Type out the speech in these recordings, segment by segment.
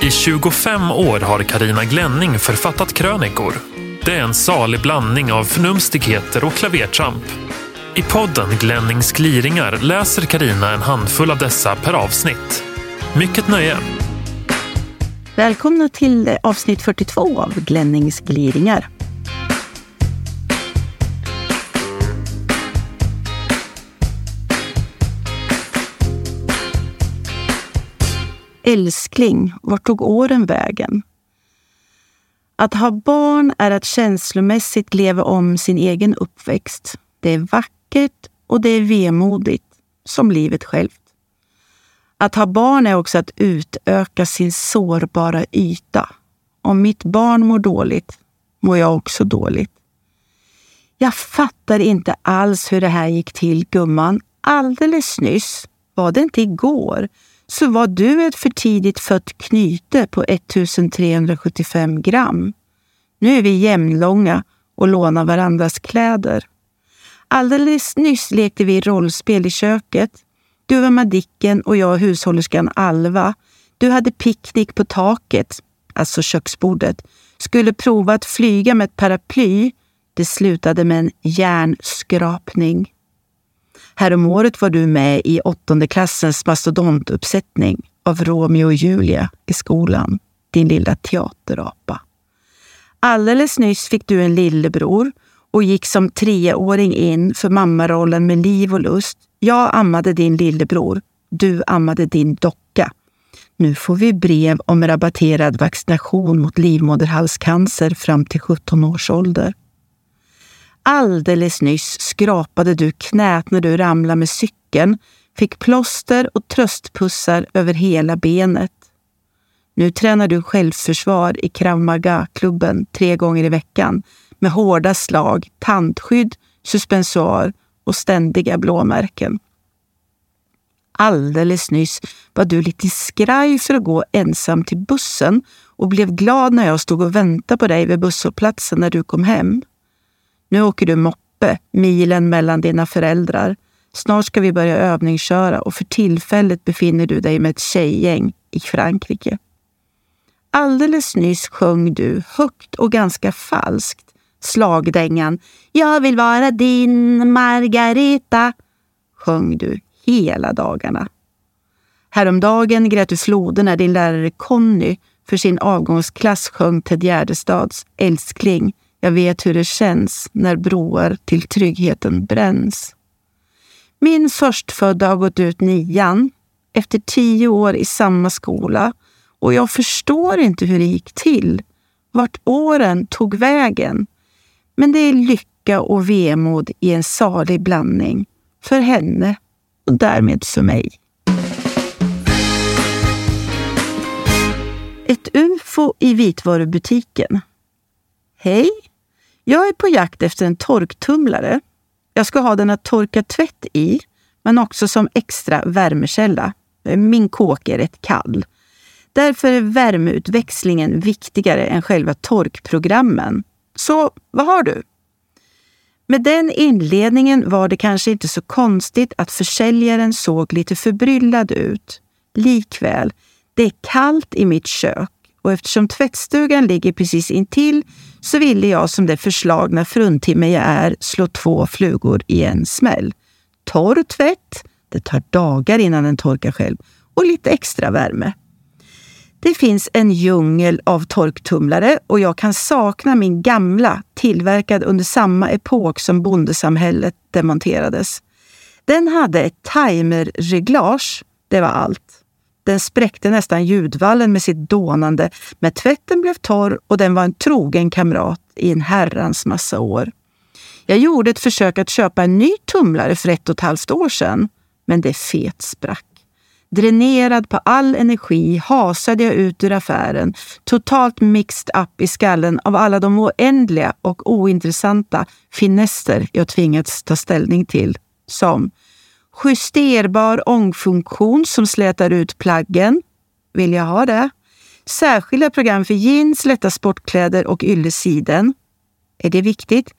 I 25 år har Karina Glänning författat krönikor. Det är en salig blandning av förnumstigheter och klavertramp. I podden Glennings gliringar läser Karina en handfull av dessa per avsnitt. Mycket nöje! Välkomna till avsnitt 42 av Glennings gliringar. Älskling, vart tog åren vägen? Att ha barn är att känslomässigt leva om sin egen uppväxt. Det är vackert och det är vemodigt, som livet självt. Att ha barn är också att utöka sin sårbara yta. Om mitt barn mår dåligt, mår jag också dåligt. Jag fattar inte alls hur det här gick till, gumman. Alldeles nyss, var det inte igår, så var du ett för tidigt fött knyte på 1375 gram. Nu är vi jämnlånga och lånar varandras kläder. Alldeles nyss lekte vi rollspel i köket. Du var Madicken och jag hushållerskan Alva. Du hade picknick på taket, alltså köksbordet. Skulle prova att flyga med ett paraply. Det slutade med en hjärnskrapning. Häromåret var du med i åttonde klassens mastodontuppsättning av Romeo och Julia i skolan, din lilla teaterapa. Alldeles nyss fick du en lillebror och gick som treåring in för mammarollen med liv och lust. Jag ammade din lillebror, du ammade din docka. Nu får vi brev om rabatterad vaccination mot livmoderhalscancer fram till 17 års ålder. Alldeles nyss skrapade du knät när du ramlade med cykeln, fick plåster och tröstpussar över hela benet. Nu tränar du självförsvar i Krav Maga-klubben tre gånger i veckan med hårda slag, tandskydd, suspensoar och ständiga blåmärken. Alldeles nyss var du lite skraj för att gå ensam till bussen och blev glad när jag stod och väntade på dig vid busshållplatsen när du kom hem. Nu åker du moppe, milen mellan dina föräldrar. Snart ska vi börja övningsköra och för tillfället befinner du dig med ett tjejgäng i Frankrike. Alldeles nyss sjöng du högt och ganska falskt slagdängan Jag vill vara din Margareta sjöng du hela dagarna. Häromdagen grät du floden när din lärare Conny för sin avgångsklass sjöng Ted Gärdestads Älskling jag vet hur det känns när broar till tryggheten bränns. Min förstfödda har gått ut nian efter tio år i samma skola och jag förstår inte hur det gick till, vart åren tog vägen. Men det är lycka och vemod i en salig blandning för henne och därmed för mig. Ett ufo i vitvarubutiken. Hej! Jag är på jakt efter en torktumlare. Jag ska ha den att torka tvätt i, men också som extra värmekälla. Min kåk är rätt kall. Därför är värmeutväxlingen viktigare än själva torkprogrammen. Så vad har du? Med den inledningen var det kanske inte så konstigt att försäljaren såg lite förbryllad ut. Likväl, det är kallt i mitt kök och eftersom tvättstugan ligger precis intill så ville jag som det förslagna fruntimmer jag är slå två flugor i en smäll. Torr tvätt, det tar dagar innan den torkar själv, och lite extra värme. Det finns en djungel av torktumlare och jag kan sakna min gamla, tillverkad under samma epok som bondesamhället demonterades. Den hade ett timerreglage, det var allt. Den spräckte nästan ljudvallen med sitt dånande, men tvätten blev torr och den var en trogen kamrat i en herrans massa år. Jag gjorde ett försök att köpa en ny tumlare för ett och ett halvt år sedan, men det fet sprack. Dränerad på all energi hasade jag ut ur affären, totalt mixed up i skallen av alla de oändliga och ointressanta finesser jag tvingats ta ställning till. Som Justerbar ångfunktion som slätar ut plaggen. Vill jag ha det? Särskilda program för jeans, lätta sportkläder och yllesiden. Är det viktigt?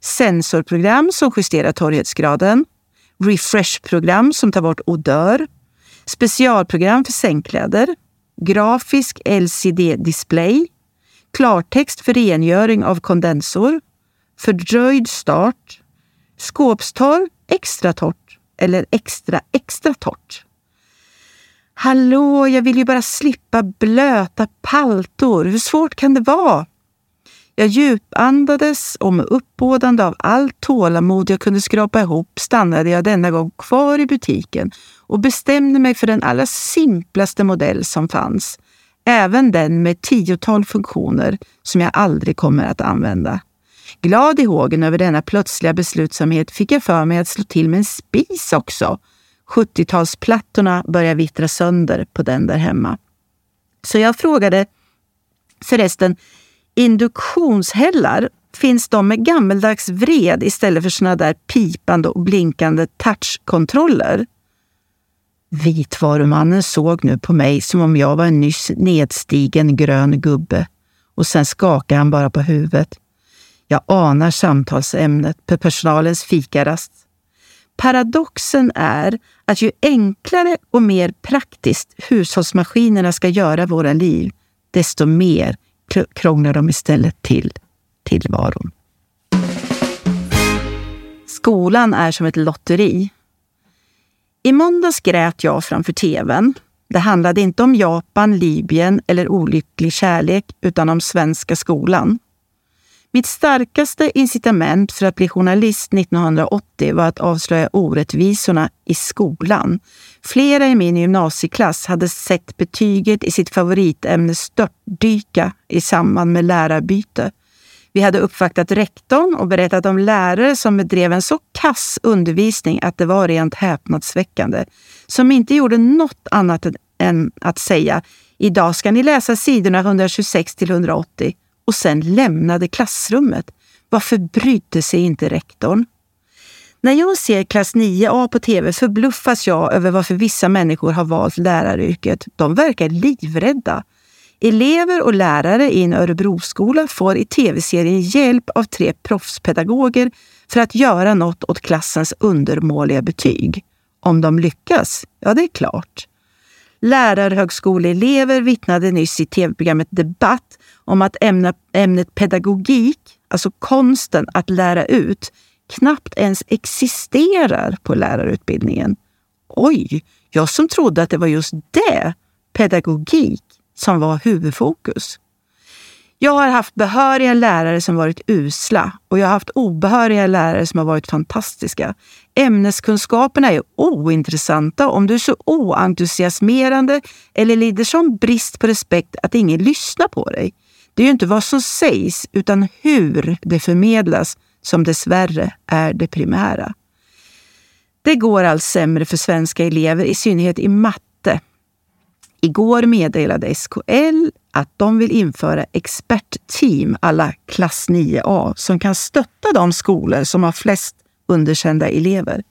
Sensorprogram som justerar torrhetsgraden. Refresh-program som tar bort odör. Specialprogram för sängkläder. grafisk LCD-display, klartext för rengöring av kondensor, fördröjd start, skåpstorr extra torrt eller extra extra torrt. Hallå, jag vill ju bara slippa blöta paltor. Hur svårt kan det vara? Jag djupandades och med uppbådande av allt tålamod jag kunde skrapa ihop stannade jag denna gång kvar i butiken och bestämde mig för den allra simplaste modell som fanns. Även den med tiotal funktioner som jag aldrig kommer att använda. Glad i hågen över denna plötsliga beslutsamhet fick jag för mig att slå till med en spis också. 70-talsplattorna började vittra sönder på den där hemma. Så jag frågade förresten, induktionshällar, finns de med gammeldags vred istället för såna där pipande och blinkande touchkontroller? Vitvarumannen såg nu på mig som om jag var en nyss nedstigen grön gubbe och sen skakade han bara på huvudet. Jag anar samtalsämnet på personalens fikarast. Paradoxen är att ju enklare och mer praktiskt hushållsmaskinerna ska göra våra liv, desto mer krånglar de istället till tillvaron. Skolan är som ett lotteri. I måndags grät jag framför tvn. Det handlade inte om Japan, Libyen eller olycklig kärlek, utan om svenska skolan. Mitt starkaste incitament för att bli journalist 1980 var att avslöja orättvisorna i skolan. Flera i min gymnasieklass hade sett betyget i sitt favoritämne störtdyka i samband med lärarbyte. Vi hade uppvaktat rektorn och berättat om lärare som bedrev en så kass undervisning att det var rent häpnadsväckande. Som inte gjorde något annat än att säga idag ska ni läsa sidorna 126 till 180 och sen lämnade klassrummet. Varför brydde sig inte rektorn? När jag ser klass 9A på tv förbluffas jag över varför vissa människor har valt läraryrket. De verkar livrädda. Elever och lärare i en Örebroskola får i tv-serien hjälp av tre proffspedagoger för att göra något åt klassens undermåliga betyg. Om de lyckas? Ja, det är klart. Lärarhögskoleelever vittnade nyss i tv-programmet Debatt om att ämna, ämnet pedagogik, alltså konsten att lära ut, knappt ens existerar på lärarutbildningen. Oj, jag som trodde att det var just det, pedagogik, som var huvudfokus. Jag har haft behöriga lärare som varit usla och jag har haft obehöriga lärare som har varit fantastiska. Ämneskunskaperna är ointressanta om du är så oentusiasmerande eller lider sån brist på respekt att ingen lyssnar på dig. Det är ju inte vad som sägs, utan hur det förmedlas som dessvärre är det primära. Det går allt sämre för svenska elever, i synnerhet i matte. Igår meddelade SKL att de vill införa expertteam alla klass 9A som kan stötta de skolor som har flest underkända elever.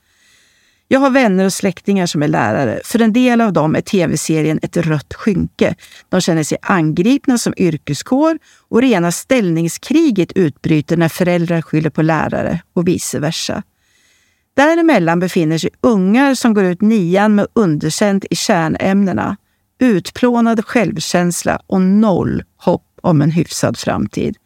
Jag har vänner och släktingar som är lärare. För en del av dem är tv-serien ett rött skynke. De känner sig angripna som yrkeskår och rena ställningskriget utbryter när föräldrar skyller på lärare och vice versa. Däremellan befinner sig ungar som går ut nian med underkänt i kärnämnena, utplånad självkänsla och noll hopp om en hyfsad framtid.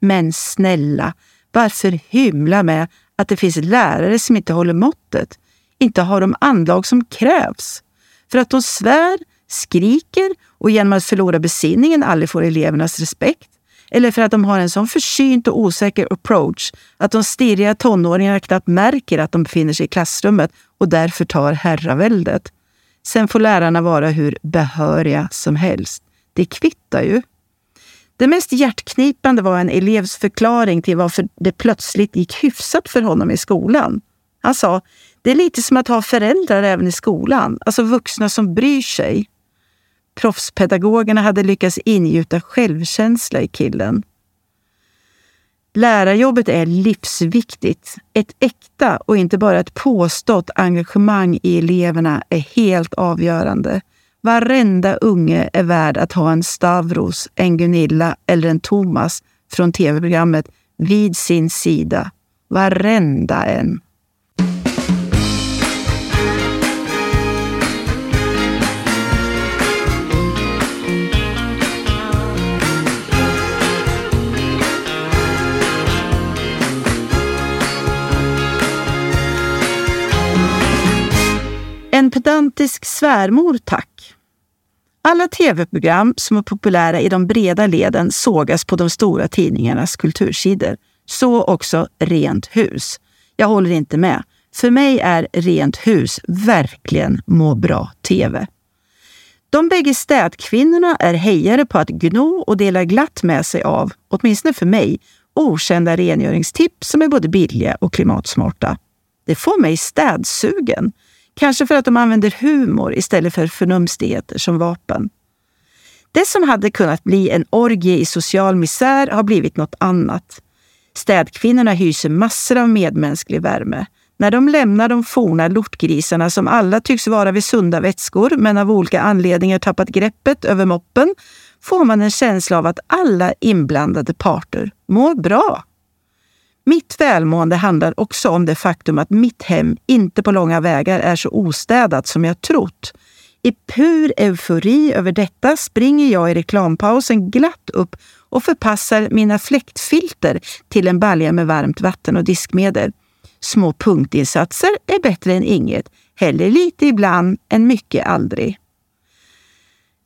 Men snälla, varför hymla med att det finns lärare som inte håller måttet? Inte har de anlag som krävs. För att de svär, skriker och genom att förlora besinningen aldrig får elevernas respekt. Eller för att de har en sån försynt och osäker approach att de stirriga tonåringarna knappt märker att de befinner sig i klassrummet och därför tar herraväldet. Sen får lärarna vara hur behöriga som helst. Det kvittar ju. Det mest hjärtknipande var en elevs förklaring till varför det plötsligt gick hyfsat för honom i skolan. Han sa, det är lite som att ha föräldrar även i skolan, alltså vuxna som bryr sig. Proffspedagogerna hade lyckats ingjuta självkänsla i killen. Lärarjobbet är livsviktigt. Ett äkta och inte bara ett påstått engagemang i eleverna är helt avgörande. Varenda unge är värd att ha en Stavros, en Gunilla eller en Thomas från tv-programmet vid sin sida. Varenda en. En pedantisk svärmor, tack. Alla tv-program som är populära i de breda leden sågas på de stora tidningarnas kultursidor. Så också Rent hus. Jag håller inte med. För mig är Rent hus verkligen må bra-tv. De bägge städkvinnorna är hejare på att gno och dela glatt med sig av, åtminstone för mig, okända rengöringstips som är både billiga och klimatsmarta. Det får mig städsugen. Kanske för att de använder humor istället för förnumstigheter som vapen. Det som hade kunnat bli en orgie i social misär har blivit något annat. Städkvinnorna hyser massor av medmänsklig värme. När de lämnar de forna lortgrisarna som alla tycks vara vid sunda vätskor men av olika anledningar tappat greppet över moppen får man en känsla av att alla inblandade parter mår bra. Mitt välmående handlar också om det faktum att mitt hem inte på långa vägar är så ostädat som jag trott. I pur eufori över detta springer jag i reklampausen glatt upp och förpassar mina fläktfilter till en balja med varmt vatten och diskmedel. Små punktinsatser är bättre än inget. Hellre lite ibland än mycket aldrig.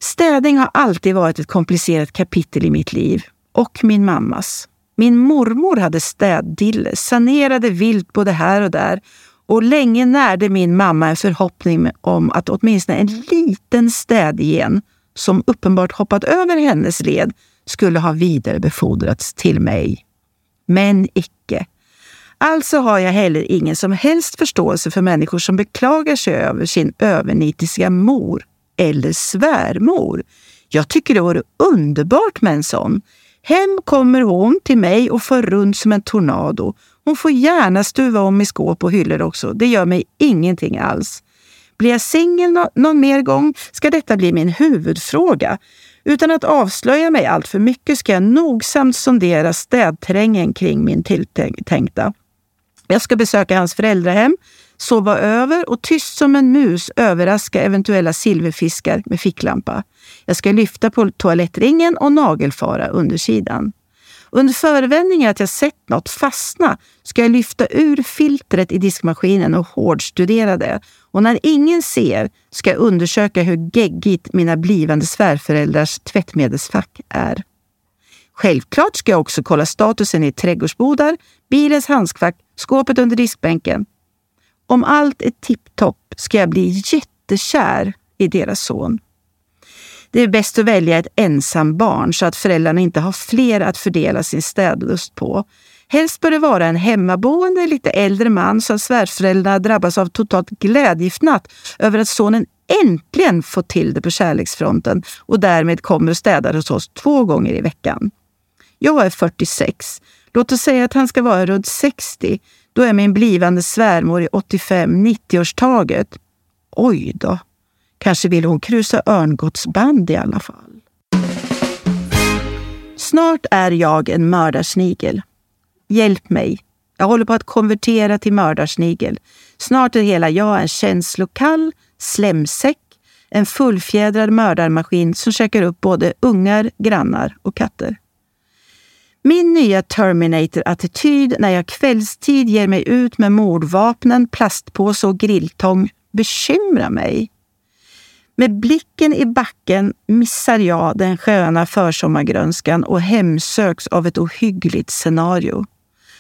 Städning har alltid varit ett komplicerat kapitel i mitt liv och min mammas. Min mormor hade städdille, sanerade vilt både här och där och länge närde min mamma en förhoppning om att åtminstone en liten städgen som uppenbart hoppat över hennes led skulle ha vidarebefordrats till mig. Men icke. Alltså har jag heller ingen som helst förståelse för människor som beklagar sig över sin övernitiska mor eller svärmor. Jag tycker det vore underbart med en sån. Hem kommer hon till mig och för runt som en tornado. Hon får gärna stuva om i skåp och hyllor också. Det gör mig ingenting alls. Blir jag singel no någon mer gång ska detta bli min huvudfråga. Utan att avslöja mig allt för mycket ska jag nogsamt sondera städterrängen kring min tilltänkta. Jag ska besöka hans föräldrahem, sova över och tyst som en mus överraska eventuella silverfiskar med ficklampa. Jag ska lyfta på toalettringen och nagelfara undersidan. Under förevändning att jag sett något fastna ska jag lyfta ur filtret i diskmaskinen och hårdstudera det. Och när ingen ser ska jag undersöka hur geggigt mina blivande svärföräldrars tvättmedelsfack är. Självklart ska jag också kolla statusen i trädgårdsbodar, bilens handskfack, skåpet under diskbänken. Om allt är tipptopp ska jag bli jättekär i deras son. Det är bäst att välja ett ensam barn så att föräldrarna inte har fler att fördela sin städlust på. Helst bör det vara en hemmaboende, lite äldre man så att svärföräldrarna drabbas av totalt glädjefnatt över att sonen äntligen fått till det på kärleksfronten och därmed kommer och städar hos oss två gånger i veckan. Jag är 46. Låt oss säga att han ska vara runt 60. Då är min blivande svärmor i 85-90-årstaget. Oj då. Kanske vill hon krusa örngodsband i alla fall. Snart är jag en mördarsnigel. Hjälp mig. Jag håller på att konvertera till mördarsnigel. Snart är hela jag en känslokall slemsäck, en fullfjädrad mördarmaskin som käkar upp både ungar, grannar och katter. Min nya Terminator-attityd när jag kvällstid ger mig ut med mordvapnen, plastpåse och grilltång bekymrar mig. Med blicken i backen missar jag den sköna försommargrönskan och hemsöks av ett ohyggligt scenario.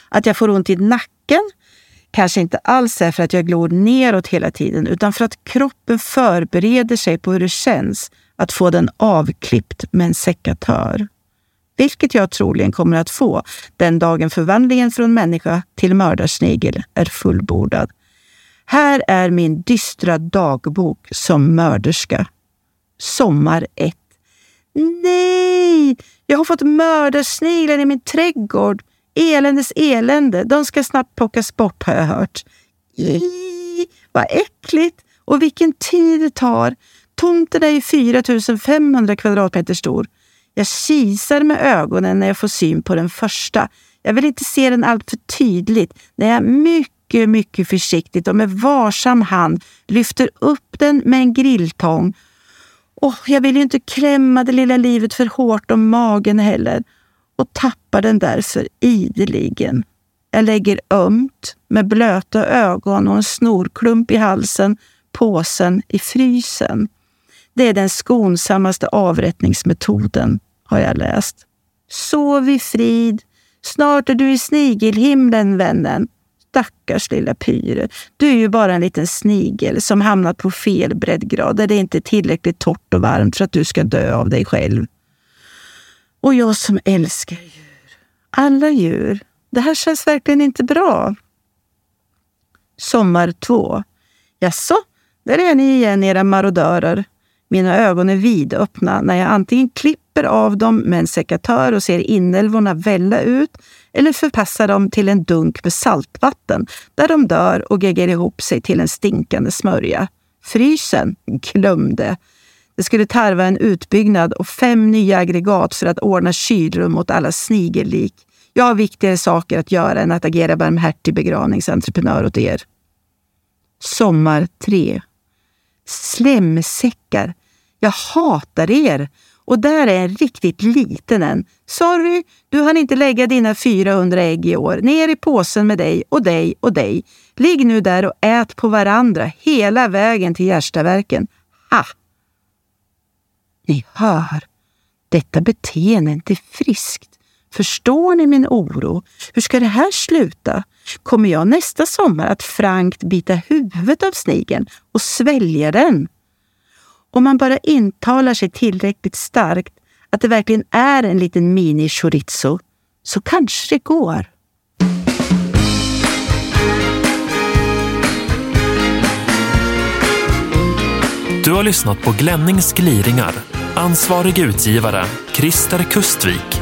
Att jag får ont i nacken kanske inte alls är för att jag glor neråt hela tiden utan för att kroppen förbereder sig på hur det känns att få den avklippt med en sekatör vilket jag troligen kommer att få den dagen förvandlingen från människa till mördarsnigel är fullbordad. Här är min dystra dagbok som mörderska. Sommar 1. Nej! Jag har fått mördarsniglar i min trädgård. Eländes elände. De ska snabbt plockas bort har jag hört. I, vad äckligt! Och vilken tid det tar. Tomten är ju 4500 kvadratmeter stor. Jag kisar med ögonen när jag får syn på den första. Jag vill inte se den alltför tydligt när jag mycket, mycket försiktigt och med varsam hand lyfter upp den med en grilltång. Och jag vill ju inte klämma det lilla livet för hårt om magen heller och tappar den därför ideligen. Jag lägger ömt med blöta ögon och en snorklump i halsen påsen i frysen. Det är den skonsammaste avrättningsmetoden, har jag läst. Sov i frid. Snart är du i snigelhimlen, vännen. Stackars lilla Pyre. Du är ju bara en liten snigel som hamnat på fel breddgrad där det inte är tillräckligt torrt och varmt för att du ska dö av dig själv. Och jag som älskar djur. Alla djur. Det här känns verkligen inte bra. Sommar två. Jaså, där är ni igen era marodörer. Mina ögon är vidöppna när jag antingen klipper av dem med en sekatör och ser inälvorna välla ut eller förpassar dem till en dunk med saltvatten där de dör och geggar ihop sig till en stinkande smörja. Frysen? Glömde. Det skulle tarva en utbyggnad och fem nya aggregat för att ordna kylrum åt alla snigellik. Jag har viktigare saker att göra än att agera barmhärtig begravningsentreprenör åt er. Sommar 3. Slemsäckar. Jag hatar er. Och där är en riktigt liten en. Sorry, du hann inte lägga dina 400 ägg i år. Ner i påsen med dig och dig och dig. Ligg nu där och ät på varandra hela vägen till Gärstaverken. Ha! Ni hör, detta beteende är inte friskt. Förstår ni min oro? Hur ska det här sluta? Kommer jag nästa sommar att frankt bita huvudet av snigeln och svälja den? Om man bara intalar sig tillräckligt starkt att det verkligen är en liten mini-chorizo, så kanske det går. Du har lyssnat på Glennings gliringar. Ansvarig utgivare, Christer Kustvik.